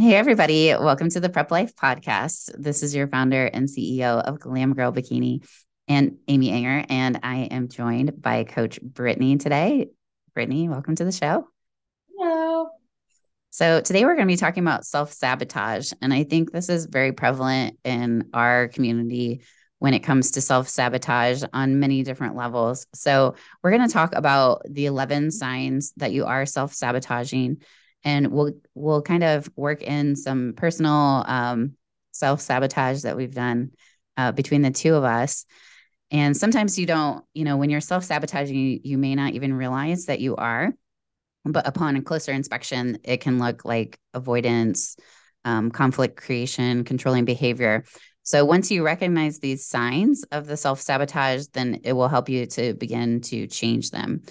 Hey, everybody. Welcome to the Prep Life Podcast. This is your founder and CEO of Glam Girl Bikini and Amy Ehinger. And I am joined by Coach Brittany today. Brittany, welcome to the show. Hello. So, today we're going to be talking about self sabotage. And I think this is very prevalent in our community when it comes to self sabotage on many different levels. So, we're going to talk about the 11 signs that you are self sabotaging and we'll we'll kind of work in some personal um, self sabotage that we've done uh, between the two of us. And sometimes you don't, you know, when you're self sabotaging, you, you may not even realize that you are. But upon a closer inspection, it can look like avoidance, um, conflict creation, controlling behavior. So once you recognize these signs of the self sabotage, then it will help you to begin to change them.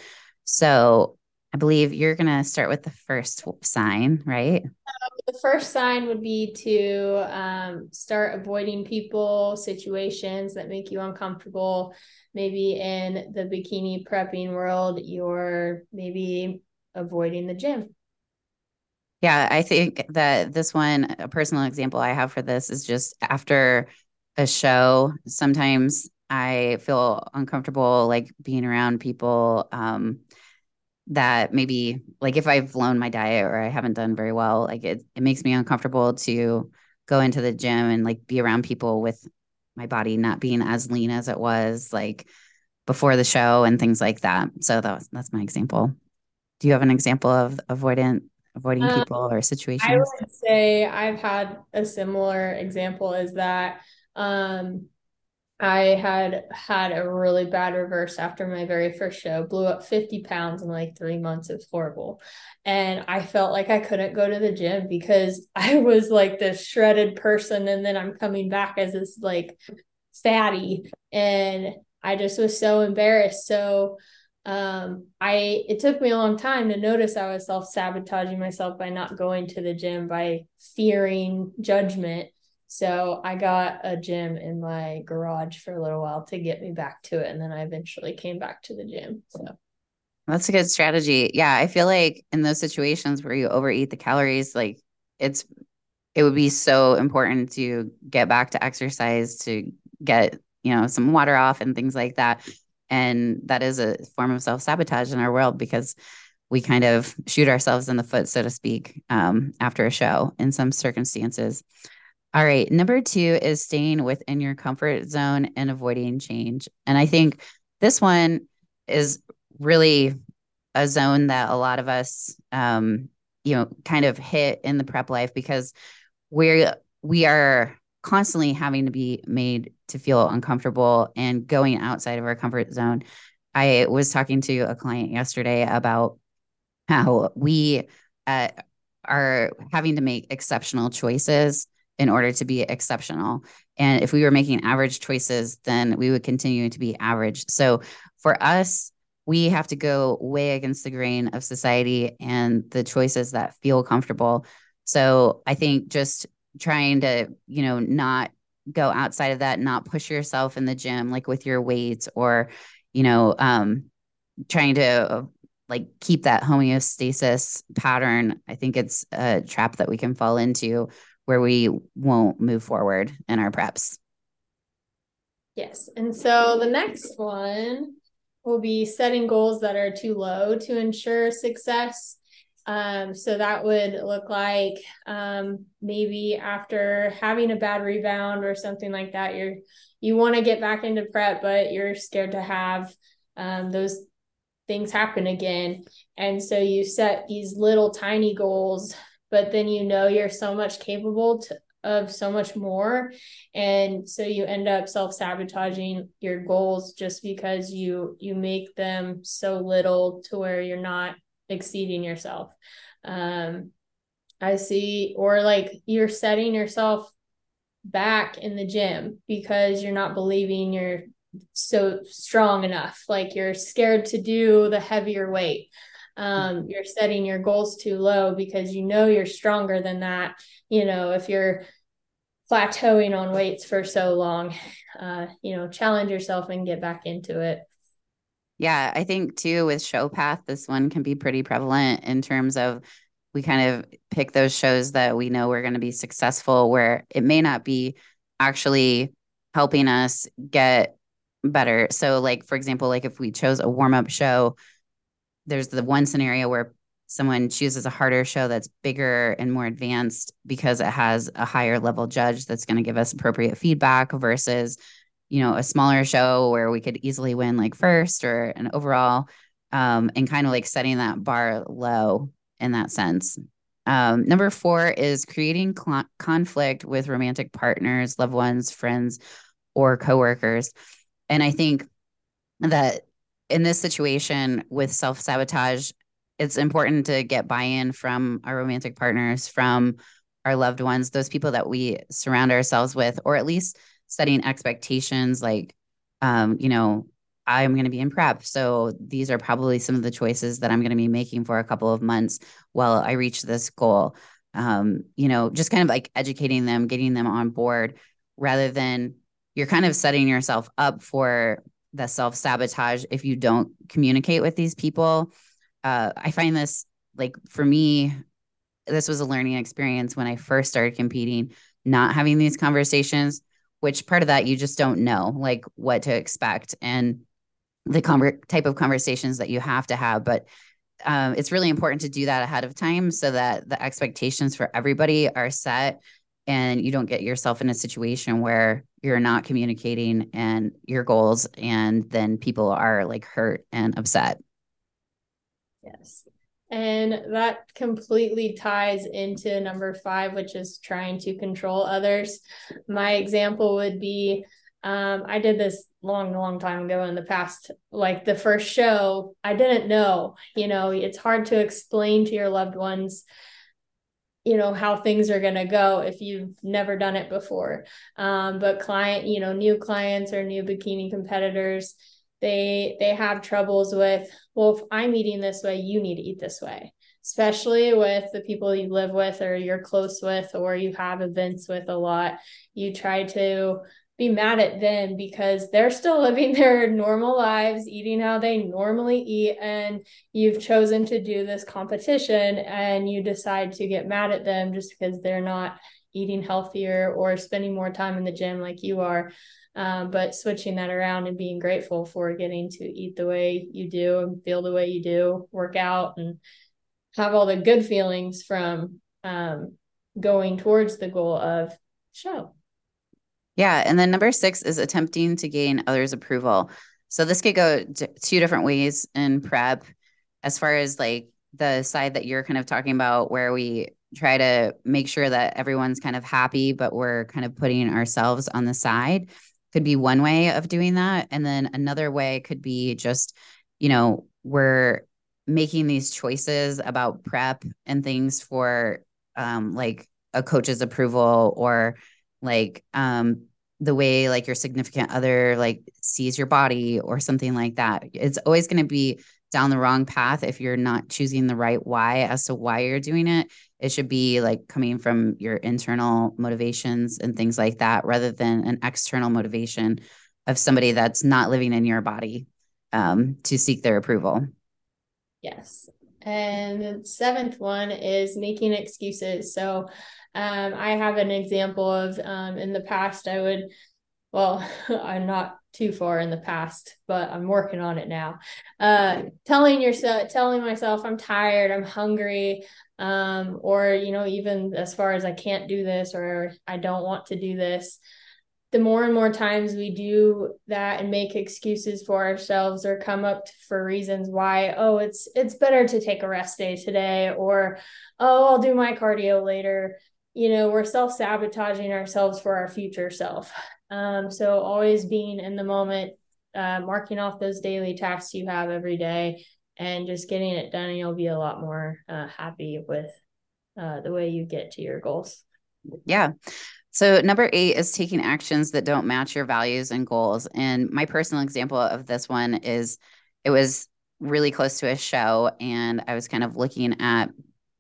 So I believe you're going to start with the first sign, right? Um, the first sign would be to um, start avoiding people, situations that make you uncomfortable. Maybe in the bikini prepping world, you're maybe avoiding the gym. Yeah, I think that this one, a personal example I have for this is just after a show, sometimes I feel uncomfortable like being around people. Um, that maybe like if I've blown my diet or I haven't done very well, like it, it makes me uncomfortable to go into the gym and like be around people with my body not being as lean as it was like before the show and things like that. So that was, that's my example. Do you have an example of avoidant avoiding um, people or situations? I would say I've had a similar example is that um I had had a really bad reverse after my very first show, blew up 50 pounds in like three months. It was horrible. And I felt like I couldn't go to the gym because I was like this shredded person. And then I'm coming back as this like fatty. And I just was so embarrassed. So, um, I it took me a long time to notice I was self sabotaging myself by not going to the gym, by fearing judgment so I got a gym in my garage for a little while to get me back to it. And then I eventually came back to the gym. So that's a good strategy. Yeah. I feel like in those situations where you overeat the calories, like it's, it would be so important to get back to exercise to get, you know, some water off and things like that. And that is a form of self sabotage in our world because we kind of shoot ourselves in the foot, so to speak, um, after a show in some circumstances. All right. Number two is staying within your comfort zone and avoiding change. And I think this one is really a zone that a lot of us, um, you know, kind of hit in the prep life because we're, we are constantly having to be made to feel uncomfortable and going outside of our comfort zone. I was talking to a client yesterday about how we uh, are having to make exceptional choices in order to be exceptional. And if we were making average choices, then we would continue to be average. So for us, we have to go way against the grain of society and the choices that feel comfortable. So I think just trying to, you know, not go outside of that, not push yourself in the gym, like with your weights or, you know, um, trying to like keep that homeostasis pattern. I think it's a trap that we can fall into where we won't move forward in our preps. Yes. And so the next one will be setting goals that are too low to ensure success. Um, so that would look like um, maybe after having a bad rebound or something like that, you're you want to get back into prep, but you're scared to have um, those things happen again. And so you set these little tiny goals but then you know you're so much capable to, of so much more. And so you end up self-sabotaging your goals just because you you make them so little to where you're not exceeding yourself. Um i see or like you're setting yourself back in the gym because you're not believing you're so strong enough like you're scared to do the heavier weight um, you're setting your goals too low because you know you're stronger than that. You know, if you're plateauing on weights for so long, uh, you know, challenge yourself and get back into it. Yeah, I think too with show path, this one can be pretty prevalent in terms of we kind of pick those shows that we know we're going to be successful where it may not be actually helping us get better. So like for example, like if we chose a warm-up show, there's the one scenario where someone chooses a harder show that's bigger and more advanced because it has a higher level judge that's going to give us appropriate feedback versus you know a smaller show where we could easily win like first or an overall um, and kind of like setting that bar low in that sense. Um, number four is creating cl- conflict with romantic partners loved ones friends or coworkers. And i think that in this situation with self-sabotage it's important to get buy-in from our romantic partners from our loved ones those people that we surround ourselves with or at least setting expectations like um, you know i'm going to be in prep. So these are probably some of the choices that i'm going to be making for a couple of months while i reach this goal. Um, you know just kind of like educating them getting them on board rather than you're kind of setting yourself up for the self sabotage if you don't communicate with these people uh, I find this like for me, this was a learning experience when I first started competing, not having these conversations, which part of that you just don't know like what to expect and the conver- type of conversations that you have to have. But um, it's really important to do that ahead of time so that the expectations for everybody are set and you don't get yourself in a situation where you're not communicating and your goals and then people are like hurt and upset Yes. And that completely ties into number five, which is trying to control others. My example would be um, I did this long, long time ago in the past. Like the first show, I didn't know, you know, it's hard to explain to your loved ones, you know, how things are going to go if you've never done it before. Um, but client, you know, new clients or new bikini competitors, they they have troubles with well if i'm eating this way you need to eat this way especially with the people you live with or you're close with or you have events with a lot you try to be mad at them because they're still living their normal lives eating how they normally eat and you've chosen to do this competition and you decide to get mad at them just because they're not eating healthier or spending more time in the gym like you are um, but switching that around and being grateful for getting to eat the way you do and feel the way you do, work out and have all the good feelings from um, going towards the goal of show. Yeah. And then number six is attempting to gain others' approval. So this could go two different ways in prep as far as like the side that you're kind of talking about, where we try to make sure that everyone's kind of happy, but we're kind of putting ourselves on the side could be one way of doing that. And then another way could be just, you know, we're making these choices about prep and things for um, like a coach's approval or like um, the way like your significant other like sees your body or something like that. It's always going to be down the wrong path if you're not choosing the right why as to why you're doing it. It should be like coming from your internal motivations and things like that rather than an external motivation of somebody that's not living in your body um, to seek their approval. Yes. And the seventh one is making excuses. So um, I have an example of um, in the past, I would, well, I'm not too far in the past, but I'm working on it now. Uh, telling yourself, telling myself, I'm tired, I'm hungry, um, or you know, even as far as I can't do this or I don't want to do this. The more and more times we do that and make excuses for ourselves or come up for reasons why, oh, it's it's better to take a rest day today, or oh, I'll do my cardio later. You know, we're self sabotaging ourselves for our future self. Um, so always being in the moment, uh, marking off those daily tasks you have every day and just getting it done, and you'll be a lot more uh, happy with uh, the way you get to your goals. Yeah. So, number eight is taking actions that don't match your values and goals. And my personal example of this one is it was really close to a show, and I was kind of looking at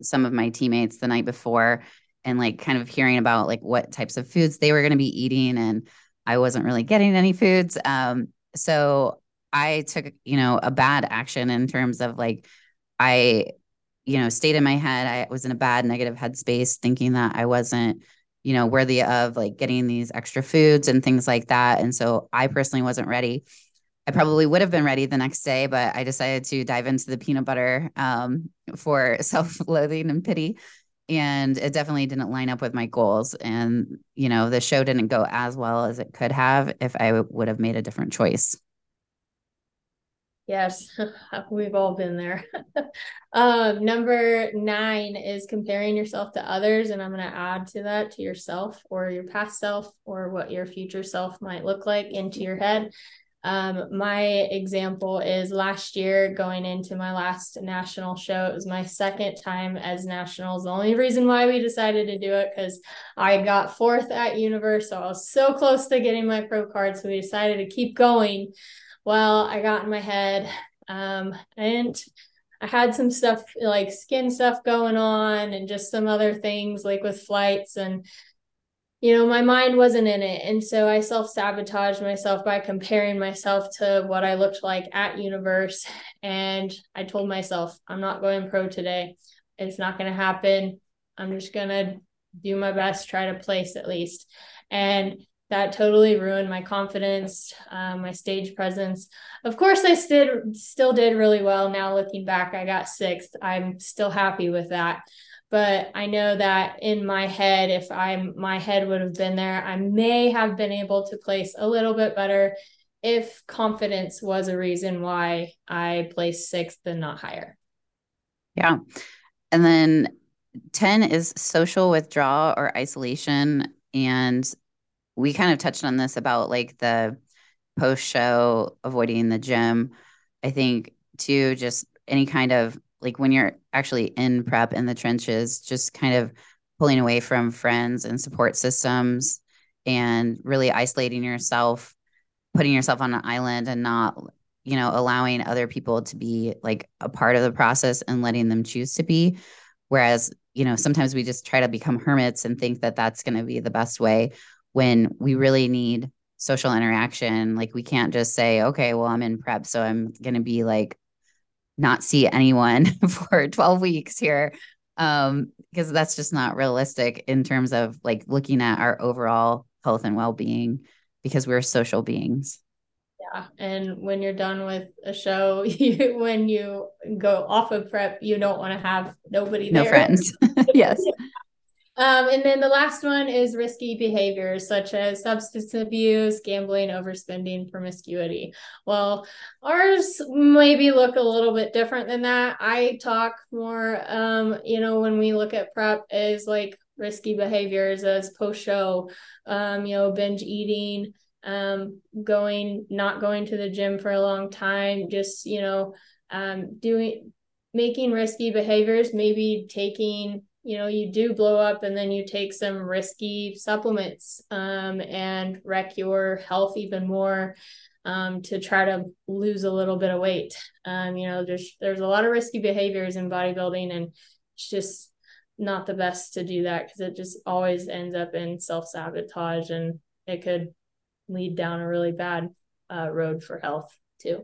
some of my teammates the night before and like kind of hearing about like what types of foods they were going to be eating and I wasn't really getting any foods um so I took you know a bad action in terms of like I you know, stayed in my head. I was in a bad negative headspace thinking that I wasn't, you know, worthy of like getting these extra foods and things like that. And so I personally wasn't ready. I probably would have been ready the next day, but I decided to dive into the peanut butter um, for self loathing and pity. And it definitely didn't line up with my goals. And, you know, the show didn't go as well as it could have if I would have made a different choice. Yes, we've all been there. um, number nine is comparing yourself to others. And I'm going to add to that to yourself or your past self or what your future self might look like into your head. Um, my example is last year going into my last national show. It was my second time as nationals. The only reason why we decided to do it because I got fourth at Universe, so I was so close to getting my pro card. So we decided to keep going. Well, I got in my head, um, and I had some stuff like skin stuff going on, and just some other things like with flights and you know, my mind wasn't in it. And so I self sabotaged myself by comparing myself to what I looked like at Universe. And I told myself, I'm not going pro today. It's not going to happen. I'm just going to do my best, try to place at least. And that totally ruined my confidence, um, my stage presence. Of course, I still still did really well. Now looking back, I got sixth. I'm still happy with that but I know that in my head, if I'm my head would have been there, I may have been able to place a little bit better if confidence was a reason why I placed sixth and not higher. Yeah. And then 10 is social withdrawal or isolation. And we kind of touched on this about like the post show avoiding the gym. I think too, just any kind of like when you're actually in prep in the trenches, just kind of pulling away from friends and support systems and really isolating yourself, putting yourself on an island and not, you know, allowing other people to be like a part of the process and letting them choose to be. Whereas, you know, sometimes we just try to become hermits and think that that's going to be the best way when we really need social interaction. Like we can't just say, okay, well, I'm in prep, so I'm going to be like not see anyone for 12 weeks here um because that's just not realistic in terms of like looking at our overall health and well-being because we're social beings yeah and when you're done with a show you when you go off of prep you don't want to have nobody there. no friends yes um, and then the last one is risky behaviors such as substance abuse, gambling, overspending, promiscuity. Well, ours maybe look a little bit different than that. I talk more, um, you know, when we look at prep is like risky behaviors as post show, um, you know, binge eating, um, going, not going to the gym for a long time, just, you know, um, doing, making risky behaviors, maybe taking you know you do blow up and then you take some risky supplements um, and wreck your health even more um, to try to lose a little bit of weight. Um, you know there's there's a lot of risky behaviors in bodybuilding and it's just not the best to do that because it just always ends up in self-sabotage and it could lead down a really bad uh, road for health too.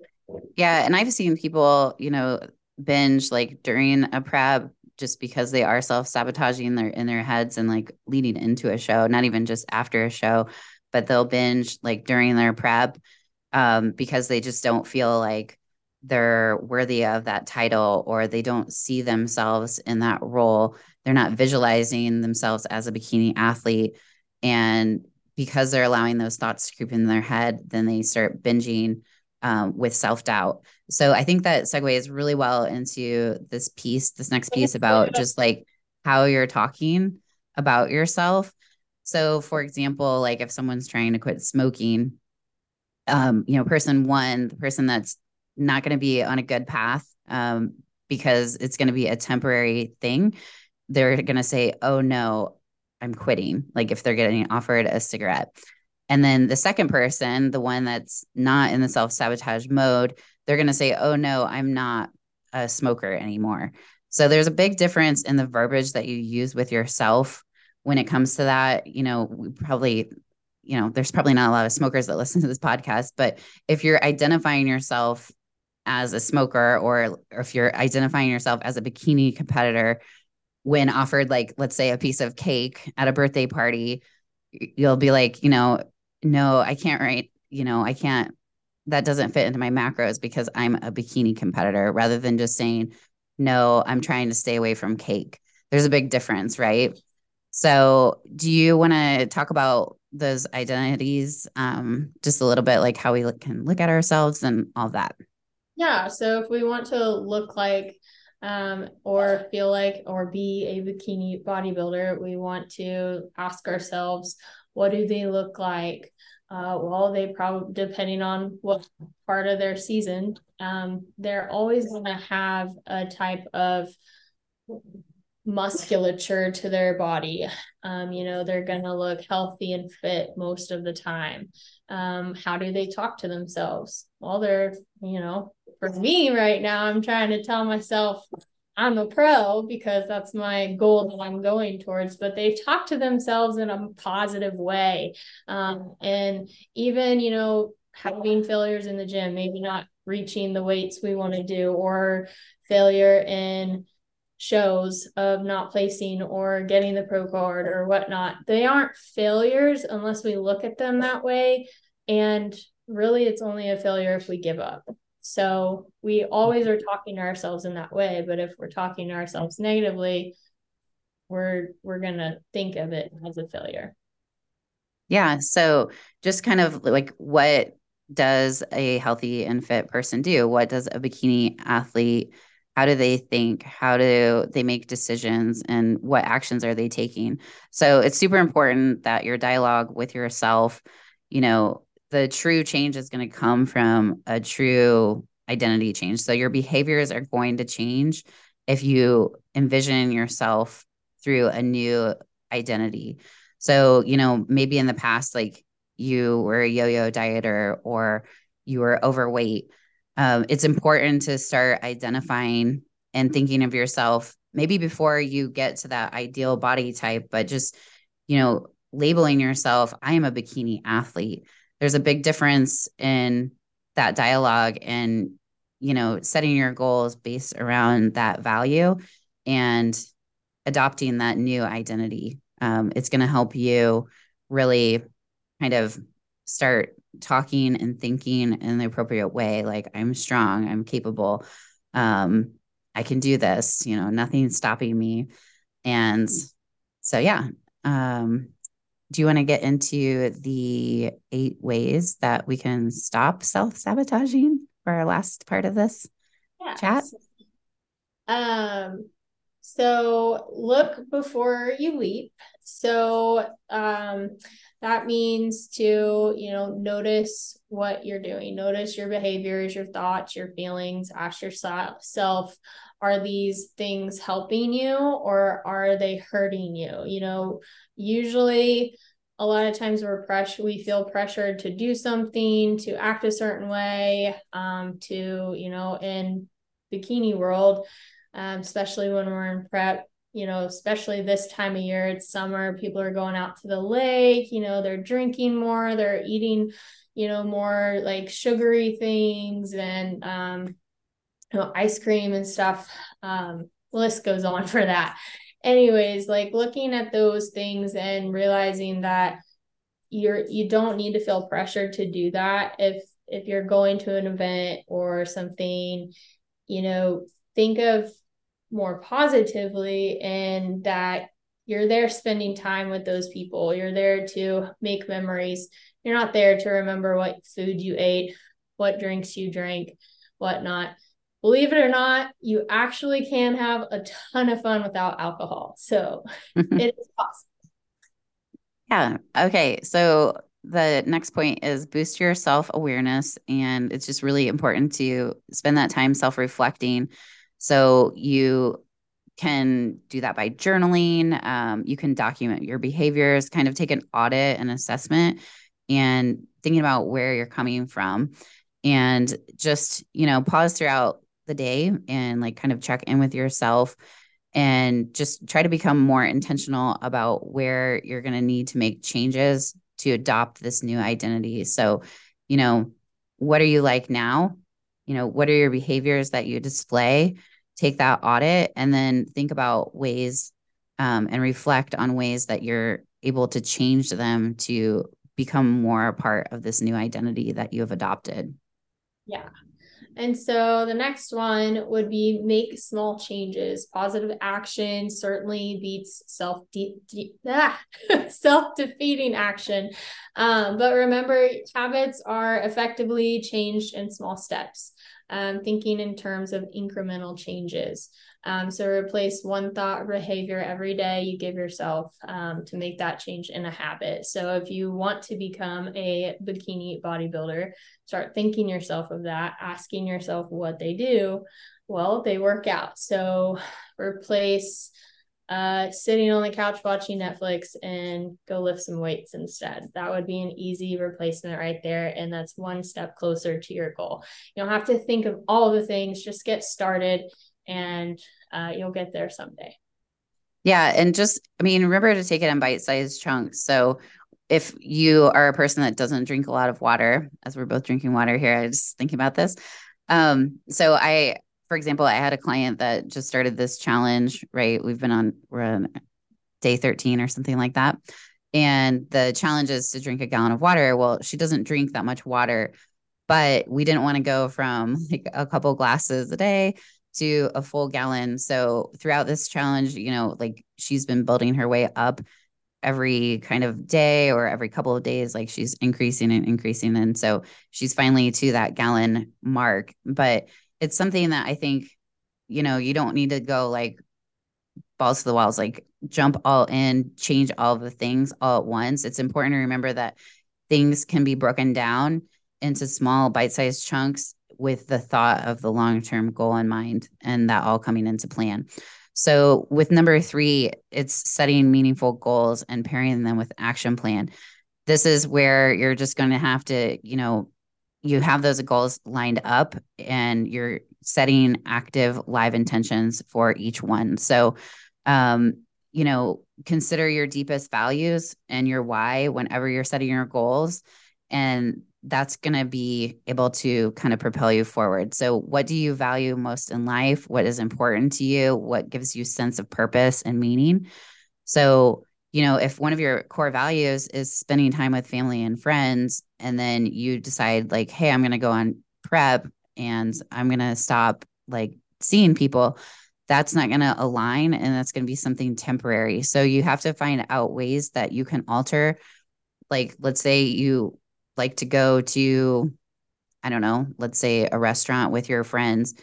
Yeah and i've seen people you know binge like during a prep just because they are self-sabotaging their in their heads and like leading into a show not even just after a show but they'll binge like during their prep um, because they just don't feel like they're worthy of that title or they don't see themselves in that role. They're not visualizing themselves as a bikini athlete. And because they're allowing those thoughts to creep in their head then they start binging um, with self doubt. So I think that segues really well into this piece, this next piece about just like how you're talking about yourself. So, for example, like if someone's trying to quit smoking, um, you know, person one, the person that's not going to be on a good path um, because it's going to be a temporary thing, they're going to say, oh no, I'm quitting. Like if they're getting offered a cigarette. And then the second person, the one that's not in the self sabotage mode, they're going to say, oh, no, I'm not a smoker anymore. So there's a big difference in the verbiage that you use with yourself when it comes to that. You know, we probably, you know, there's probably not a lot of smokers that listen to this podcast, but if you're identifying yourself as a smoker or, or if you're identifying yourself as a bikini competitor when offered like let's say a piece of cake at a birthday party you'll be like you know no i can't write you know i can't that doesn't fit into my macros because i'm a bikini competitor rather than just saying no i'm trying to stay away from cake there's a big difference right so do you want to talk about those identities um, just a little bit like how we can look at ourselves and all that yeah. So if we want to look like um, or feel like or be a bikini bodybuilder, we want to ask ourselves, what do they look like? Uh, well, they probably, depending on what part of their season, um, they're always going to have a type of musculature to their body. Um, you know, they're going to look healthy and fit most of the time. Um, how do they talk to themselves? Well, they're, you know, for me right now, I'm trying to tell myself I'm a pro because that's my goal that I'm going towards, but they talk to themselves in a positive way. Um, and even, you know, having failures in the gym, maybe not reaching the weights we want to do, or failure in shows of not placing or getting the pro card or whatnot. They aren't failures unless we look at them that way. And really, it's only a failure if we give up. So we always are talking to ourselves in that way. But if we're talking to ourselves negatively, we're we're gonna think of it as a failure. Yeah. So just kind of like what does a healthy and fit person do? What does a bikini athlete how do they think how do they make decisions and what actions are they taking so it's super important that your dialogue with yourself you know the true change is going to come from a true identity change so your behaviors are going to change if you envision yourself through a new identity so you know maybe in the past like you were a yo-yo dieter or you were overweight um, it's important to start identifying and thinking of yourself maybe before you get to that ideal body type, but just, you know, labeling yourself, I am a bikini athlete. There's a big difference in that dialogue and, you know, setting your goals based around that value and adopting that new identity. Um, it's going to help you really kind of start talking and thinking in the appropriate way like i'm strong i'm capable um i can do this you know nothing's stopping me and so yeah um do you want to get into the eight ways that we can stop self-sabotaging for our last part of this yes. chat? Um so look before you leap. So um that means to you know notice what you're doing. Notice your behaviors your thoughts your feelings. Ask yourself are these things helping you or are they hurting you? You know usually a lot of times we're pressure we feel pressured to do something to act a certain way um, to you know in bikini world um, especially when we're in prep you know, especially this time of year, it's summer, people are going out to the lake, you know, they're drinking more, they're eating, you know, more like sugary things and um, you know, ice cream and stuff. Um, list goes on for that. Anyways, like looking at those things and realizing that you're you don't need to feel pressured to do that if if you're going to an event or something, you know, think of more positively and that you're there spending time with those people. You're there to make memories. You're not there to remember what food you ate, what drinks you drank, whatnot. Believe it or not, you actually can have a ton of fun without alcohol. So it is possible. Yeah. Okay. So the next point is boost your self awareness. And it's just really important to spend that time self reflecting so you can do that by journaling. Um, you can document your behaviors, kind of take an audit and assessment and thinking about where you're coming from and just, you know, pause throughout the day and like kind of check in with yourself and just try to become more intentional about where you're going to need to make changes to adopt this new identity. So, you know, what are you like now? you know, what are your behaviors that you display? Take that audit and then think about ways um, and reflect on ways that you're able to change them to become more a part of this new identity that you have adopted. Yeah. And so the next one would be make small changes. Positive action certainly beats self de- de- ah, self defeating action. Um, but remember, habits are effectively changed in small steps. Um, thinking in terms of incremental changes. Um, so replace one thought or behavior every day you give yourself um, to make that change in a habit. So if you want to become a bikini bodybuilder, start thinking yourself of that, asking yourself what they do. Well, they work out. So replace uh, sitting on the couch watching Netflix and go lift some weights instead. That would be an easy replacement right there. And that's one step closer to your goal. You don't have to think of all the things, just get started and uh, you'll get there someday. Yeah. And just, I mean, remember to take it in bite sized chunks. So if you are a person that doesn't drink a lot of water, as we're both drinking water here, I was thinking about this. Um, so I, for example, I had a client that just started this challenge, right? We've been on, we're on day 13 or something like that. And the challenge is to drink a gallon of water. Well, she doesn't drink that much water, but we didn't want to go from like a couple glasses a day to a full gallon. So throughout this challenge, you know, like she's been building her way up every kind of day or every couple of days, like she's increasing and increasing. And so she's finally to that gallon mark. But it's something that I think, you know, you don't need to go like balls to the walls, like jump all in, change all the things all at once. It's important to remember that things can be broken down into small bite-sized chunks with the thought of the long-term goal in mind and that all coming into plan. So with number 3, it's setting meaningful goals and pairing them with action plan. This is where you're just going to have to, you know, you have those goals lined up and you're setting active live intentions for each one. So um, you know, consider your deepest values and your why whenever you're setting your goals and that's going to be able to kind of propel you forward. So, what do you value most in life? What is important to you? What gives you sense of purpose and meaning? So, you know, if one of your core values is spending time with family and friends, and then you decide, like, hey, I'm going to go on prep and I'm going to stop like seeing people, that's not going to align and that's going to be something temporary. So, you have to find out ways that you can alter. Like, let's say you like to go to, I don't know, let's say a restaurant with your friends.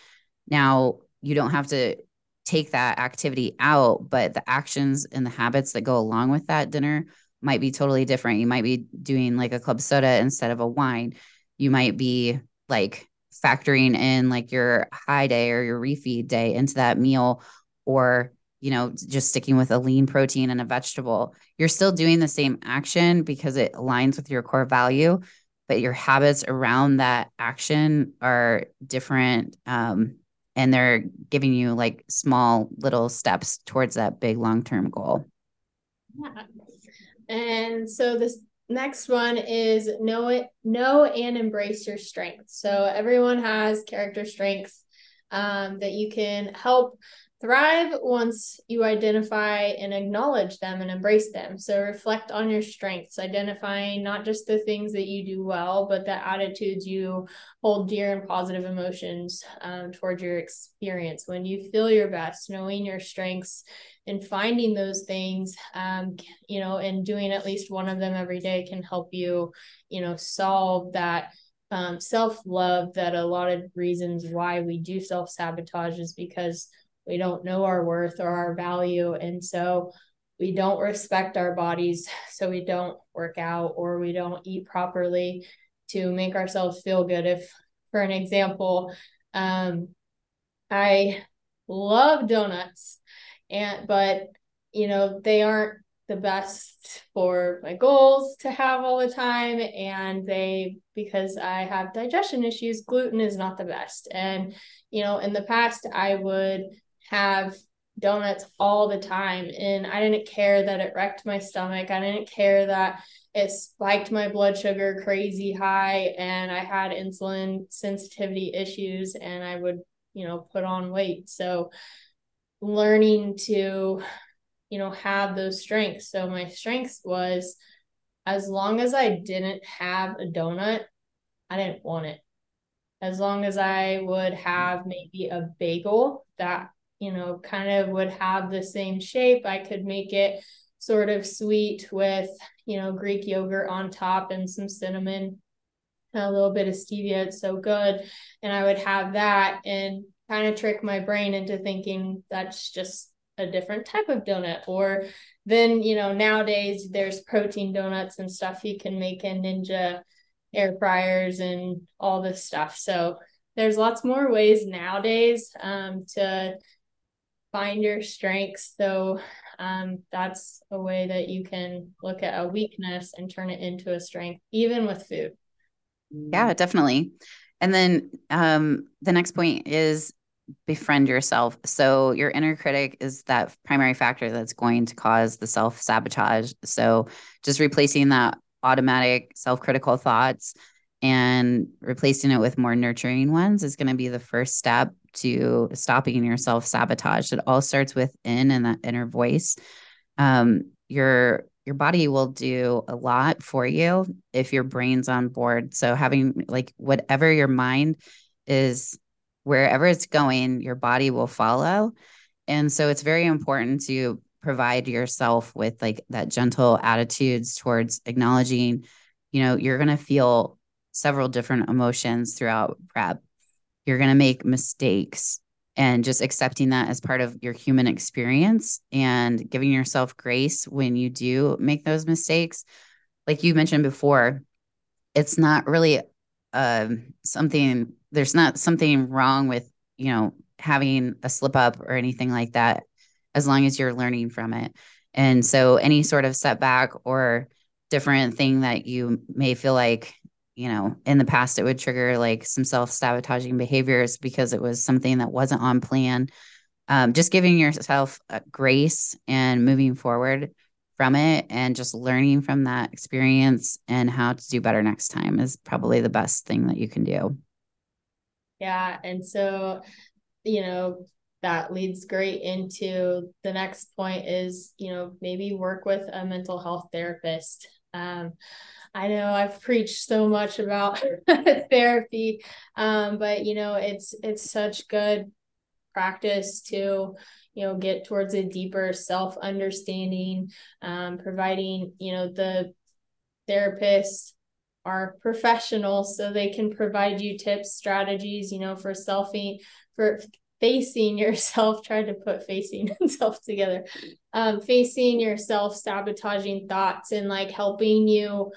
Now, you don't have to take that activity out, but the actions and the habits that go along with that dinner might be totally different. You might be doing like a club soda instead of a wine. You might be like factoring in like your high day or your refeed day into that meal or you know, just sticking with a lean protein and a vegetable, you're still doing the same action because it aligns with your core value, but your habits around that action are different. Um, and they're giving you like small little steps towards that big long term goal. Yeah. And so this next one is know it, know and embrace your strengths. So everyone has character strengths um, that you can help Thrive once you identify and acknowledge them and embrace them. So reflect on your strengths, identifying not just the things that you do well, but the attitudes you hold dear and positive emotions um, towards your experience. When you feel your best, knowing your strengths and finding those things, um, you know, and doing at least one of them every day can help you, you know, solve that um, self love that a lot of reasons why we do self sabotage is because we don't know our worth or our value and so we don't respect our bodies so we don't work out or we don't eat properly to make ourselves feel good. If for an example um i love donuts and but you know they aren't the best for my goals to have all the time and they because i have digestion issues gluten is not the best. And you know in the past i would have donuts all the time. And I didn't care that it wrecked my stomach. I didn't care that it spiked my blood sugar crazy high and I had insulin sensitivity issues and I would, you know, put on weight. So learning to, you know, have those strengths. So my strengths was as long as I didn't have a donut, I didn't want it. As long as I would have maybe a bagel that, you know, kind of would have the same shape, I could make it sort of sweet with, you know, Greek yogurt on top and some cinnamon, a little bit of stevia. It's so good. And I would have that and kind of trick my brain into thinking that's just a different type of donut. Or then, you know, nowadays there's protein donuts and stuff you can make in Ninja air fryers and all this stuff. So there's lots more ways nowadays um, to find your strengths. So um, that's a way that you can look at a weakness and turn it into a strength, even with food. Yeah, definitely. And then um, the next point is befriend yourself. So your inner critic is that primary factor that's going to cause the self sabotage. So just replacing that automatic self critical thoughts and replacing it with more nurturing ones is going to be the first step to stopping your self sabotage. It all starts within and that inner voice. Um, your your body will do a lot for you if your brain's on board. So having like whatever your mind is wherever it's going, your body will follow. And so it's very important to provide yourself with like that gentle attitudes towards acknowledging, you know, you're going to feel several different emotions throughout prep. You're going to make mistakes and just accepting that as part of your human experience and giving yourself grace when you do make those mistakes. Like you mentioned before, it's not really uh, something there's not something wrong with you know having a slip up or anything like that as long as you're learning from it and so any sort of setback or different thing that you may feel like you know in the past it would trigger like some self-sabotaging behaviors because it was something that wasn't on plan um, just giving yourself grace and moving forward from it and just learning from that experience and how to do better next time is probably the best thing that you can do yeah. And so, you know, that leads great into the next point is, you know, maybe work with a mental health therapist. Um, I know I've preached so much about therapy, um, but you know, it's it's such good practice to you know get towards a deeper self understanding um, providing you know the therapist are professionals so they can provide you tips strategies you know for selfing for facing yourself trying to put facing and self together. Um, facing yourself, sabotaging thoughts and like helping you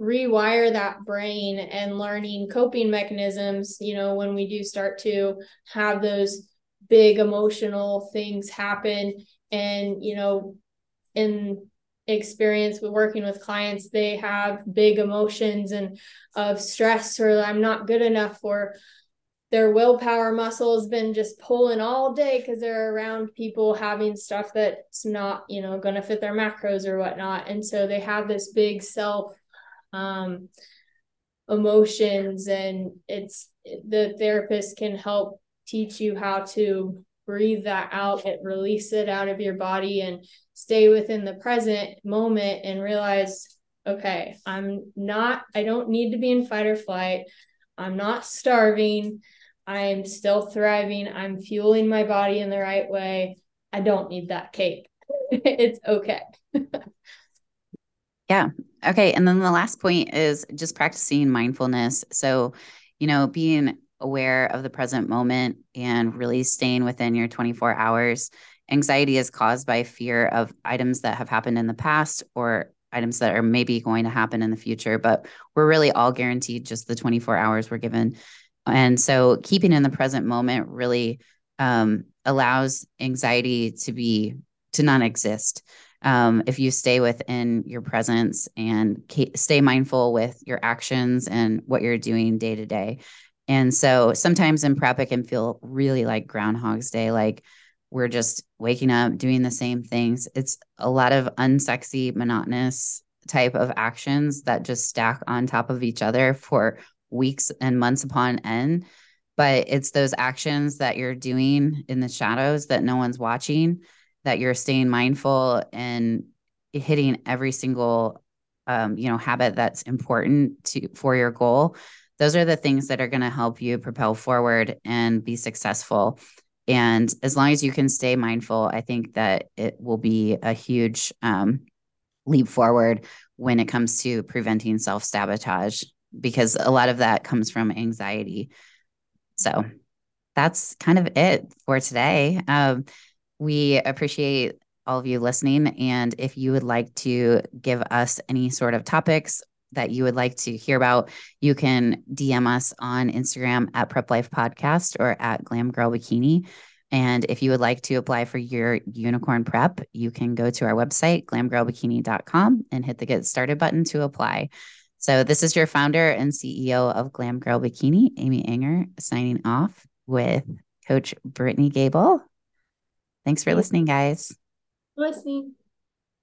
rewire that brain and learning coping mechanisms you know when we do start to have those big emotional things happen. And you know in experience with working with clients they have big emotions and of stress or i'm not good enough or their willpower muscle has been just pulling all day because they're around people having stuff that's not you know going to fit their macros or whatnot. And so they have this big self um, emotions and it's the therapist can help teach you how to breathe that out it release it out of your body and stay within the present moment and realize okay i'm not i don't need to be in fight or flight. I'm not starving i'm still thriving. I'm fueling my body in the right way. I don't need that cake it's okay. Yeah. Okay. And then the last point is just practicing mindfulness. So you know being aware of the present moment and really staying within your 24 hours. Anxiety is caused by fear of items that have happened in the past or items that are maybe going to happen in the future, but we're really all guaranteed just the 24 hours we're given. And so keeping in the present moment really um, allows anxiety to be to not exist. Um, if you stay within your presence and stay mindful with your actions and what you're doing day to day. And so sometimes in prep, it can feel really like Groundhog's Day, like we're just waking up, doing the same things. It's a lot of unsexy, monotonous type of actions that just stack on top of each other for weeks and months upon end. But it's those actions that you're doing in the shadows that no one's watching, that you're staying mindful and hitting every single um, you know habit that's important to for your goal those are the things that are going to help you propel forward and be successful and as long as you can stay mindful i think that it will be a huge um, leap forward when it comes to preventing self-sabotage because a lot of that comes from anxiety so that's kind of it for today um, we appreciate all of you listening. And if you would like to give us any sort of topics that you would like to hear about, you can DM us on Instagram at Prep Life Podcast or at Glam Girl Bikini. And if you would like to apply for your unicorn prep, you can go to our website, glamgirlbikini.com, and hit the get started button to apply. So, this is your founder and CEO of Glam Girl Bikini, Amy Ehinger, signing off with Coach Brittany Gabel. Thanks for listening, guys listening.